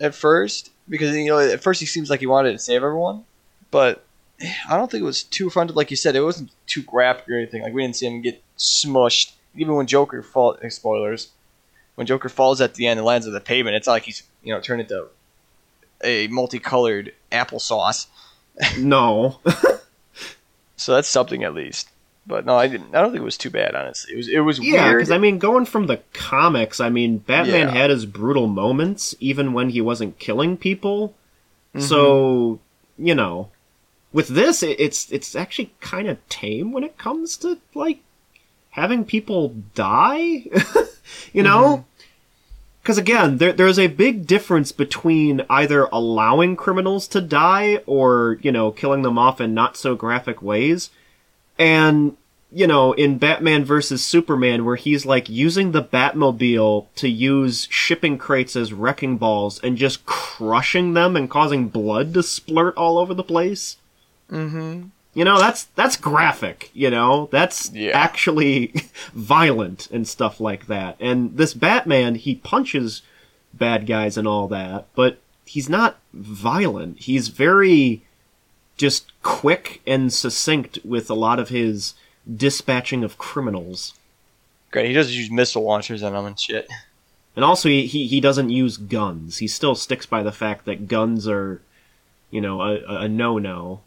at first because you know at first he seems like he wanted to save everyone, but I don't think it was too fronted. Like you said, it wasn't too graphic or anything. Like we didn't see him get smushed. Even when Joker fall, eh, spoilers, when Joker falls at the end and lands on the pavement, it's not like he's you know turned into a multicolored applesauce. No, So that's something at least. But no, I didn't. I don't think it was too bad. Honestly, it was. It was yeah, weird. because I mean, going from the comics, I mean, Batman Yeah. had his brutal moments even when he wasn't killing people. Mm-hmm. So you know, with this, it, it's it's actually kind of tame when it comes to like having people die. you know, because again, there there's a big difference between either allowing criminals to die or you know killing them off in not so graphic ways, and you know, in Batman versus Superman, where he's like using the Batmobile to use shipping crates as wrecking balls and just crushing them and causing blood to splurt all over the place. mm-hmm. You know, that's that's graphic. You know, that's Yeah. actually violent and stuff like that. And this Batman, he punches bad guys and all that, but he's not violent. He's very just quick and succinct with a lot of his dispatching of criminals. Great. He does use missile launchers on them and shit. And also, he, he, he doesn't use guns. He still sticks by the fact that guns are, you know, a, a- a no no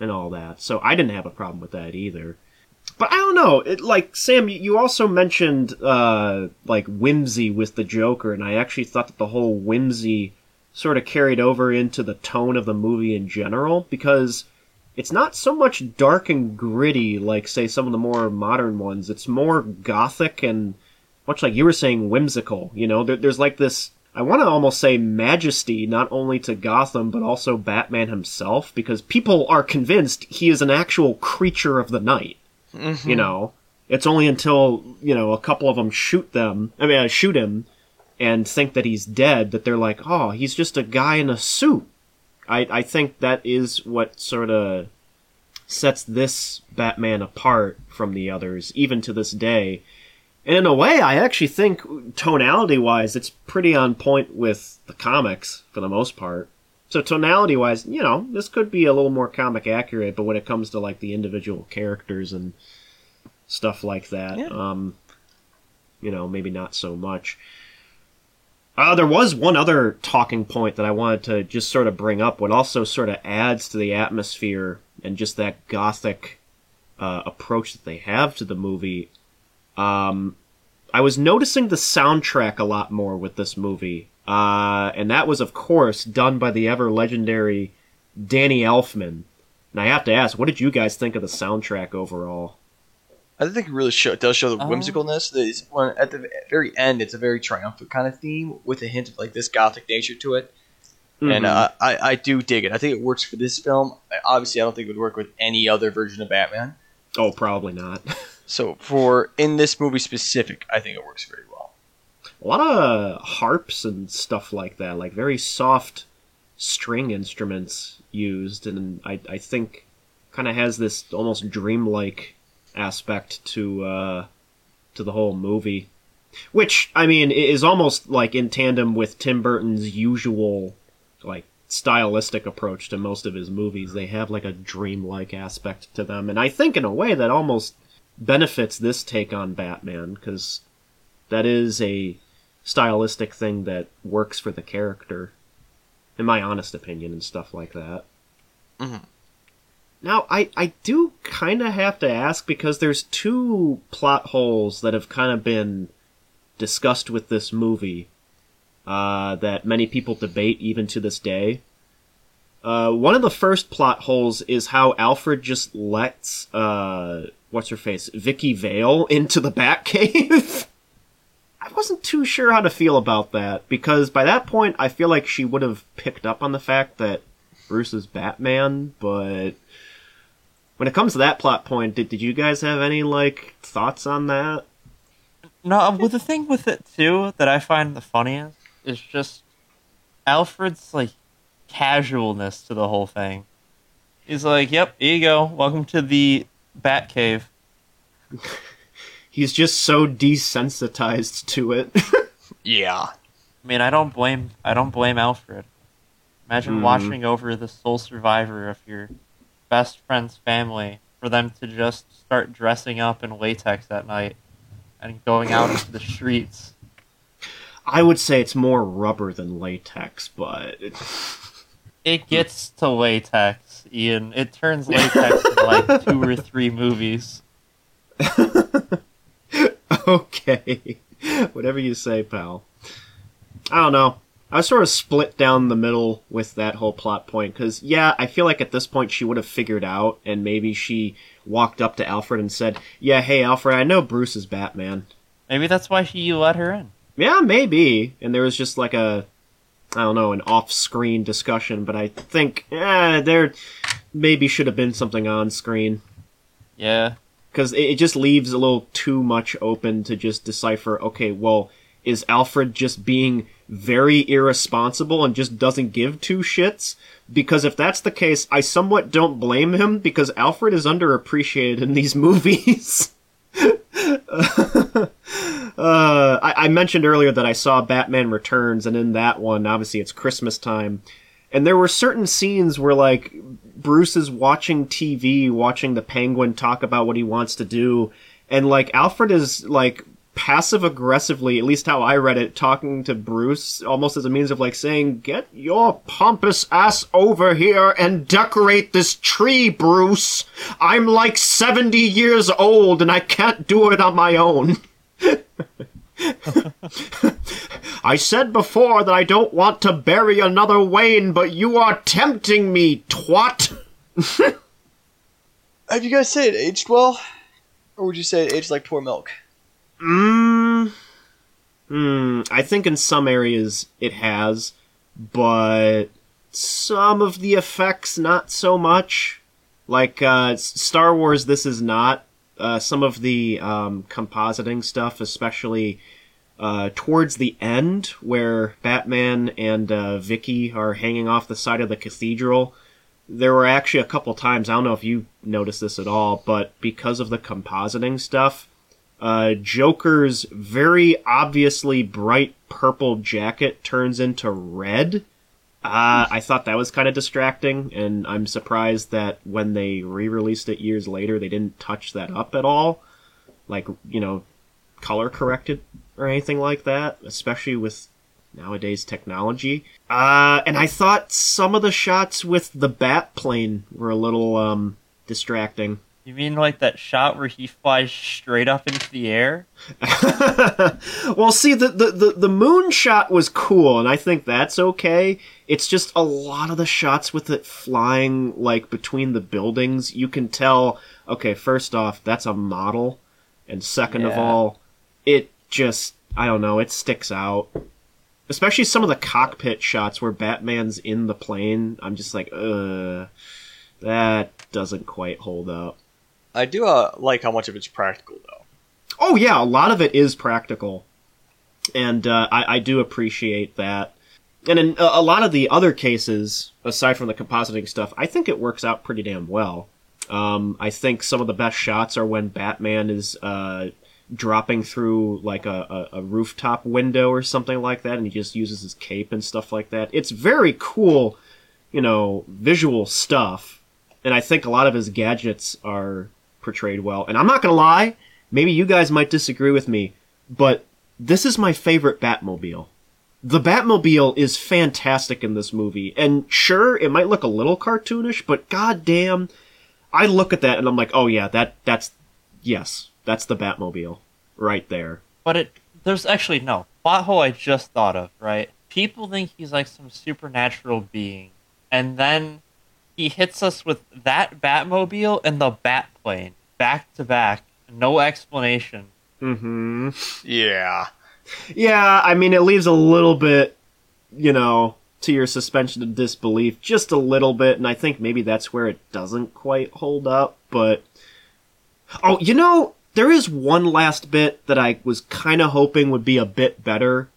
and all that. So I didn't have a problem with that either. But I don't know. It, like, Sam, you- also mentioned, uh, like, whimsy with the Joker, and I actually thought that the whole whimsy sort of carried over into the tone of the movie in general, because it's not so much dark and gritty like say some of the more modern ones. It's more gothic and much like you were saying whimsical. You know, there, there's like this I want to almost say majesty not only to Gotham but also Batman himself because people are convinced he is an actual creature of the night. Mhm. You know, it's only until you know a couple of them shoot them. I mean, uh, shoot him and think that he's dead that they're like, oh, he's just a guy in a suit. I I think that is what sort of sets this Batman apart from the others, even to this day. And in a way, I actually think tonality wise, it's pretty on point with the comics for the most part. So tonality wise, you know, this could be a little more comic accurate, but when it comes to like the individual characters and stuff like that, Yeah. um, you know, maybe not so much. Uh, there was one other talking point that I wanted to just sort of bring up, what also sort of adds to the atmosphere and just that gothic uh, approach that they have to the movie. Um, I was noticing the soundtrack a lot more with this movie, uh, and that was, of course, done by the ever legendary Danny Elfman. And I have to ask, what did you guys think of the soundtrack overall? I think it really show, does show the Oh. whimsicalness. That is, when, at the very end, it's a very triumphant kind of theme with a hint of like this gothic nature to it. And Mhm. uh, I, I do dig it. I think it works for this film. Obviously, I don't think it would work with any other version of Batman. oh, probably not. So for in this movie specific, I think it works very well. a lot of harps and stuff like that, like very soft string instruments used, and I, I think kind of has this almost dreamlike aspect to uh, to the whole movie, which I mean is almost like in tandem with Tim Burton's usual like stylistic approach to most of his movies. They have like a dreamlike aspect to them, and I think in a way that almost benefits this take on Batman because that is a stylistic thing that works for the character, in my honest opinion, and stuff like that. Mhm. Now, I, I do kind of have to ask because there's two plot holes that have kind of been discussed with this movie uh, that many people debate even to this day. Uh, one of the first plot holes is how Alfred just lets uh, what's her face, Vicki Vale, into the Batcave. I wasn't too sure how to feel about that because by that point I feel like she would have picked up on the fact that Bruce is Batman, but when it comes to that plot point, did, did you guys have any like thoughts on that? No, um, well, the thing with it too that I find the funniest is just Alfred's like casualness to the whole thing. He's like, "Yep, here you go. Welcome to the Batcave." He's just so desensitized to it. Yeah. I mean, I don't blame I don't blame Alfred. Imagine Mhm. watching over the sole survivor of your best friend's family for them to just start dressing up in latex at night and going out into the streets. I would say it's more rubber than latex, but it, It gets to latex, Ian. It turns latex in like two or three movies. okay. Whatever you say, pal. I don't know. I was sort of split down the middle with that whole plot point because, yeah, I feel like at this point she would have figured out, and maybe she walked up to Alfred and said, "Yeah, hey, Alfred, I know Bruce is Batman." Maybe that's why he let her in. Yeah, maybe. And there was just like a, I don't know, an off-screen discussion, but I think, eh, there maybe should have been something on screen Yeah. because it, it just leaves a little too much open to just decipher. Okay, well, is Alfred just being very irresponsible and just doesn't give two shits? Because if that's the case, I somewhat don't blame him because Alfred is underappreciated in these movies. uh, I, I mentioned earlier that I saw Batman Returns, and in that one, obviously it's Christmas time, and there were certain scenes where like Bruce is watching TV, watching the Penguin talk about what he wants to do, and like Alfred is like passive aggressively, at least how I read it, talking to Bruce almost as a means of like saying, "Get your pompous ass over here and decorate this tree, Bruce. I'm like 70 years old and I can't do it on my own." I said before that I don't want to bury another Wayne, but you are tempting me, twat. Have you guys say it aged well, or would you say it aged like poor milk? Mm, mm, I think in some areas it has, but some of the effects not so much. Like uh, Star Wars, this is not. Uh, some of the um, compositing stuff, especially uh, towards the end, where Batman and uh, Vicki are hanging off the side of the cathedral. There were actually a couple times, I don't know if you noticed this at all, but because of the compositing stuff, uh, Joker's very obviously bright purple jacket turns into red. Uh, I thought that was kind of distracting, and I'm surprised that when they re-released it years later, they didn't touch that up at all, like you know, color corrected or anything like that. Especially with nowadays technology. Uh, and I thought some of the shots with the bat plane were a little um, distracting. You mean like that shot where he flies straight up into the air? well, see, the, the, the, the, moon shot was cool, and I think that's okay. It's just a lot of the shots with it flying, like, between the buildings, you can tell, okay, first off, that's a model, and second yeah. of all, it just, I don't know, it sticks out. Especially some of the cockpit shots where Batman's in the plane, I'm just like, uh, that doesn't quite hold up. I do uh, like how much of it's practical, though. Oh yeah, a lot of it is practical, and uh, I, I, do appreciate that. And in a, lot of the other cases, aside from the compositing stuff, I think it works out pretty damn well. Um, I think some of the best shots are when Batman is uh, dropping through like a, a, a, rooftop window or something like that, and he just uses his cape and stuff like that. It's very cool, you know, visual stuff. And I think a lot of his gadgets are portrayed well. And I'm not gonna lie, maybe you guys might disagree with me, but this is my favorite Batmobile. The Batmobile is fantastic in this movie, and sure, it might look a little cartoonish, but goddamn, I look at that and I'm like, oh yeah, that that's yes, that's the Batmobile right there. But it there's actually no plot hole I just thought of. Right, people think he's like some supernatural being, and then he hits us with that Batmobile and the Batplane back to back. No explanation. Mm-hmm. Yeah. Yeah, I mean, it leaves a little bit, you know, to your suspension of disbelief, just a little bit, and I think maybe that's where it doesn't quite hold up, but. Oh, you know, there is one last bit that I was kind of hoping would be a bit better,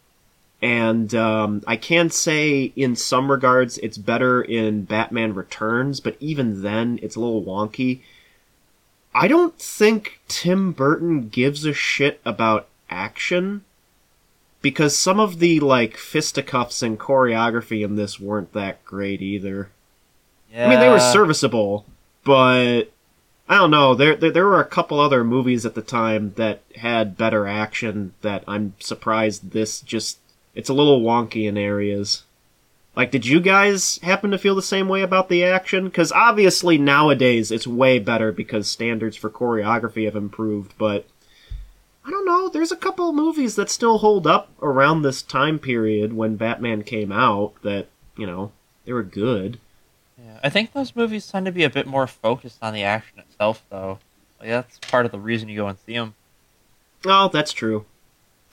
and um, I can say in some regards it's better in Batman Returns, but even then it's a little wonky. I don't think Tim Burton gives a shit about action because some of the like fisticuffs and choreography in this weren't that great either. Yeah. I mean, they were serviceable, but I don't know. There, there, there were a couple other movies at the time that had better action that I'm surprised this just it's a little wonky in areas. Like, did you guys happen to feel the same way about the action? Because obviously nowadays it's way better because standards for choreography have improved, but I don't know. There's a couple movies that still hold up around this time period when Batman came out that, you know, they were good. Yeah, I think those movies tend to be a bit more focused on the action itself, though. Like, that's part of the reason you go and see them. Oh, that's true.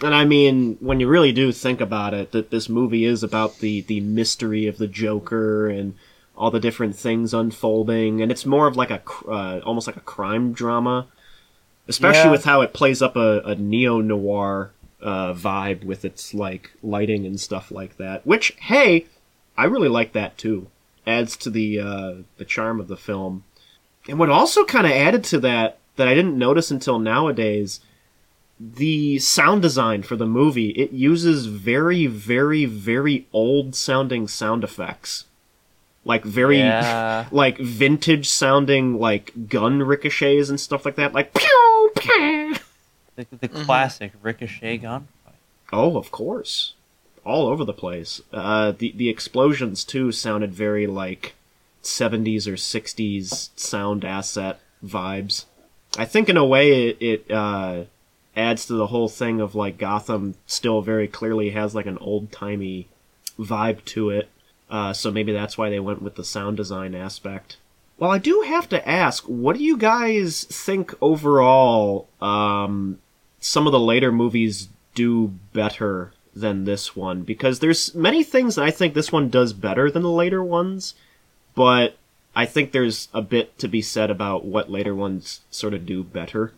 And I mean, when you really do think about it, that this movie is about the the mystery of the Joker and all the different things unfolding, and it's more of like a uh, almost like a crime drama, especially yeah. with how it plays up a, a neo noir uh, vibe with its like lighting and stuff like that. Which, hey, I really like that too. Adds to the uh, the charm of the film. And what also kind of added to that that I didn't notice until nowadays the sound design for the movie it uses very very very old sounding sound effects. Like very yeah. like vintage sounding like gun ricochets and stuff like that. Like pew pew. The, the mm-hmm. classic ricochet gun oh of course. All over the place. Uh, the the explosions too sounded very like 70s or 60s sound asset vibes. I think in a way it, it uh, adds to the whole thing of like Gotham still very clearly has like an old timey vibe to it. Uh, so maybe that's why they went with the sound design aspect. Well, I do have to ask, what do you guys think overall? Um, some of the later movies do better than this one because there's many things that I think this one does better than the later ones, but I think there's a bit to be said about what later ones sort of do better.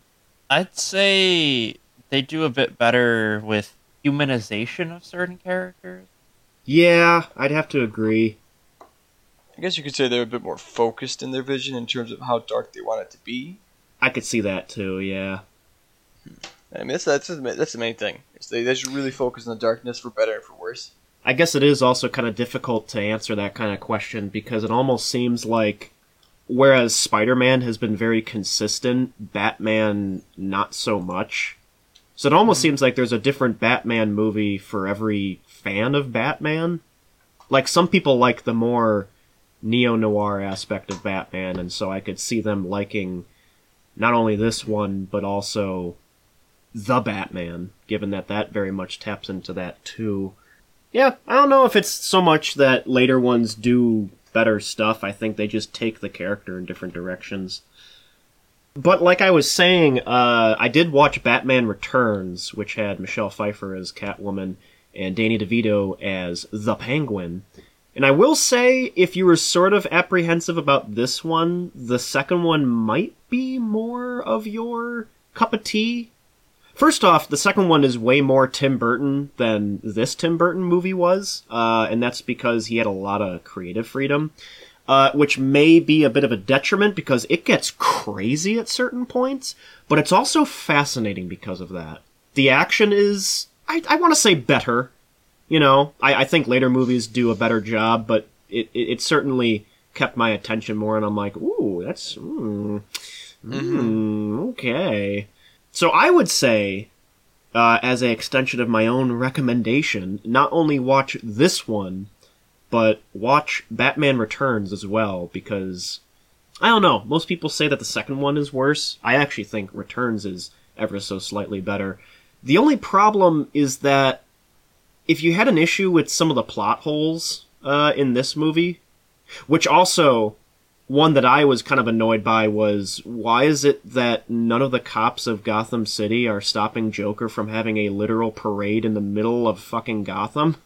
I'd say they do a bit better with humanization of certain characters. Yeah, I'd have to agree. I guess you could say they're a bit more focused in their vision in terms of how dark they want it to be. I could see that too, yeah. I mean, that's that's that's the main thing. Is they they should really focus on the darkness for better and for worse. I guess it is also kind of difficult to answer that kind of question because it almost seems like whereas Spider-Man has been very consistent, Batman not so much. So it almost mm-hmm. seems like there's a different Batman movie for every fan of Batman. Like some people like the more neo-noir aspect of Batman and so I could see them liking not only this one but also the Batman, given that that very much taps into that too. Yeah, I don't know if it's so much that later ones do better stuff. I think they just take the character in different directions. But like I was saying, uh, I did watch Batman Returns, which had Michelle Pfeiffer as Catwoman and Danny DeVito as the Penguin. And I will say, if you were sort of apprehensive about this one, the second one might be more of your cup of tea. First off, the second one is way more Tim Burton than this Tim Burton movie was, uh, and that's because he had a lot of creative freedom, uh, which may be a bit of a detriment because it gets crazy at certain points, but it's also fascinating because of that. The action is, I, I want to say better. You know, I, I think later movies do a better job, but it, it, it certainly kept my attention more, and I'm like, ooh, that's, mm, mm, okay. So I would say, uh, as an extension of my own recommendation, not only watch this one, but watch Batman Returns as well, because I don't know. Most people say that the second one is worse. I actually think Returns is ever so slightly better. The only problem is that if you had an issue with some of the plot holes uh, in this movie, which also one that I was kind of annoyed by was why is it that none of the cops of Gotham City are stopping Joker from having a literal parade in the middle of fucking Gotham?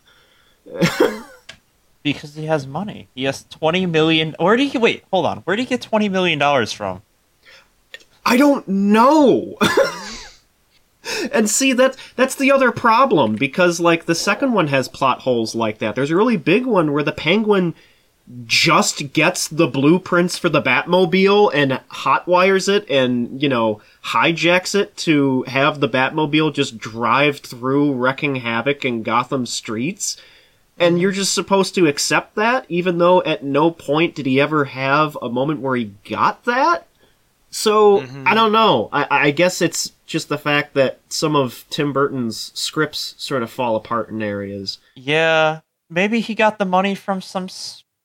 because he has money. He has twenty million. Where did he wait? Hold on. Where did he get twenty million dollars from? I don't know. and see that that's the other problem because like the second one has plot holes like that. There's a really big one where the Penguin just gets the blueprints for the Batmobile and hotwires it and, you know, hijacks it to have the Batmobile just drive through wrecking havoc in Gotham streets. And you're just supposed to accept that, even though at no point did he ever have a moment where he got that? So, mm-hmm. I don't know. I, I guess it's just the fact that some of Tim Burton's scripts sort of fall apart in areas. Yeah, maybe he got the money from some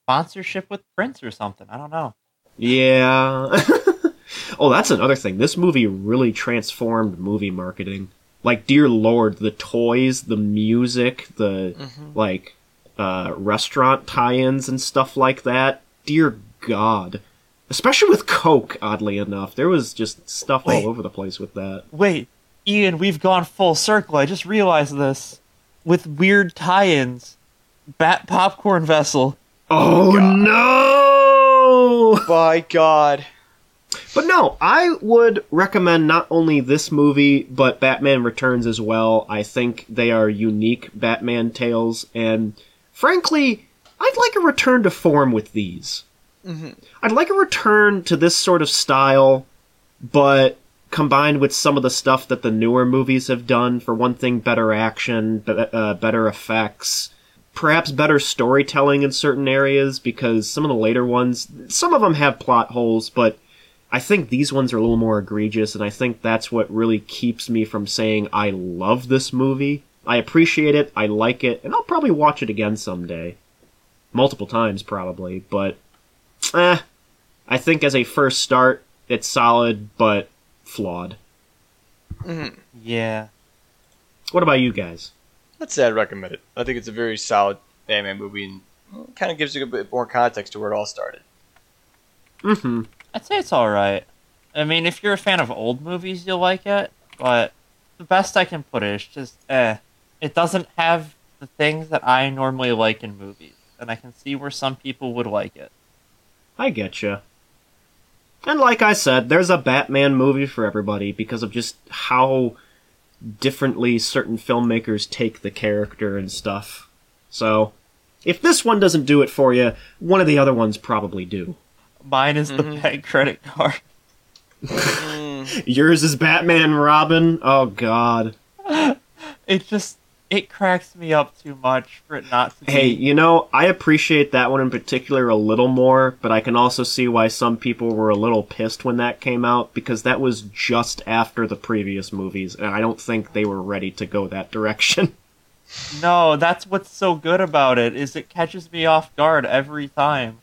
sponsorship with Prince or something. I don't know. Yeah. oh, that's another thing. This movie really transformed movie marketing. Like, dear lord, the toys, the music, the like uh, restaurant tie-ins and stuff like that. Dear God, especially with Coke. Oddly enough, there was just stuff Wait. all over the place with that. Wait, Ian, we've gone full circle. I just realized this. With weird tie-ins, Bat Popcorn Vessel. Oh no! By God. But no, I would recommend not only this movie, but Batman Returns as well. I think they are unique Batman tales, and frankly, I'd like a return to form with these. I'd like a return to this sort of style, but combined with some of the stuff that the newer movies have done. For one thing, better action, be- uh, better effects, perhaps better storytelling in certain areas, because some of the later ones, some of them have plot holes, but I think these ones are a little more egregious, and I think that's what really keeps me from saying I love this movie. I appreciate it, I like it, and I'll probably watch it again someday. Multiple times, probably, but eh. I think as a first start, it's solid, but flawed. Yeah. What about you guys? I'd say I'd recommend it. I think it's a very solid Batman movie and kind of gives you a bit more context to where it all started. Mm-hmm. I'd say it's alright. I mean, if you're a fan of old movies, you'll like it, but the best I can put it is just, eh. It doesn't have the things that I normally like in movies, and I can see where some people would like it. I getcha. And like I said, there's a Batman movie for everybody because of just how differently certain filmmakers take the character and stuff. So, if this one doesn't do it for you, one of the other ones probably do. Mine is the Mhm. bank credit card. Mm, Yours is Batman Robin? Oh god. It just, it cracks me up too much for it not to be. Hey, you know, I appreciate that one in particular a little more, but I can also see why some people were a little pissed when that came out because that was just after the previous movies, and I don't think they were ready to go that direction. No, that's what's so good about it, is it catches me off guard every time.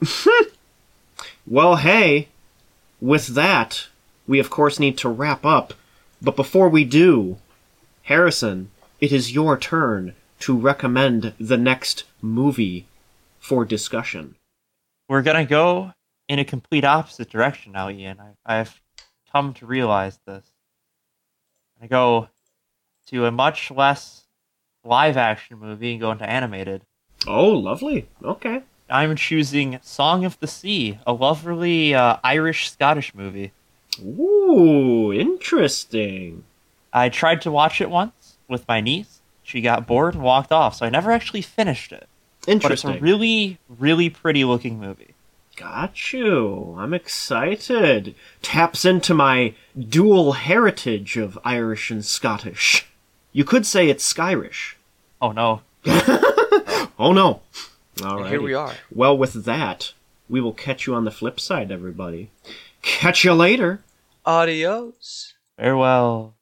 Well, hey, with that, we of course need to wrap up. But before we do, Harrison, it is your turn to recommend the next movie for discussion. We're gonna go in a complete opposite direction now, Ian. I, I've come to realize this. I go to a much less live action movie and go into animated. Oh, lovely. Okay. I'm choosing Song of the Sea, a lovely uh, Irish Scottish movie. Ooh, interesting. I tried to watch it once with my niece. She got bored and walked off, so I never actually finished it. But it's Interesting. a really, really pretty looking movie. Got you. I'm excited. Taps into my dual heritage of Irish and Scottish. You could say it's Skyrish. Oh no. Oh no. All and here we are. Well, with that, we will catch you on the flip side, everybody. Catch you later. Adios. Farewell.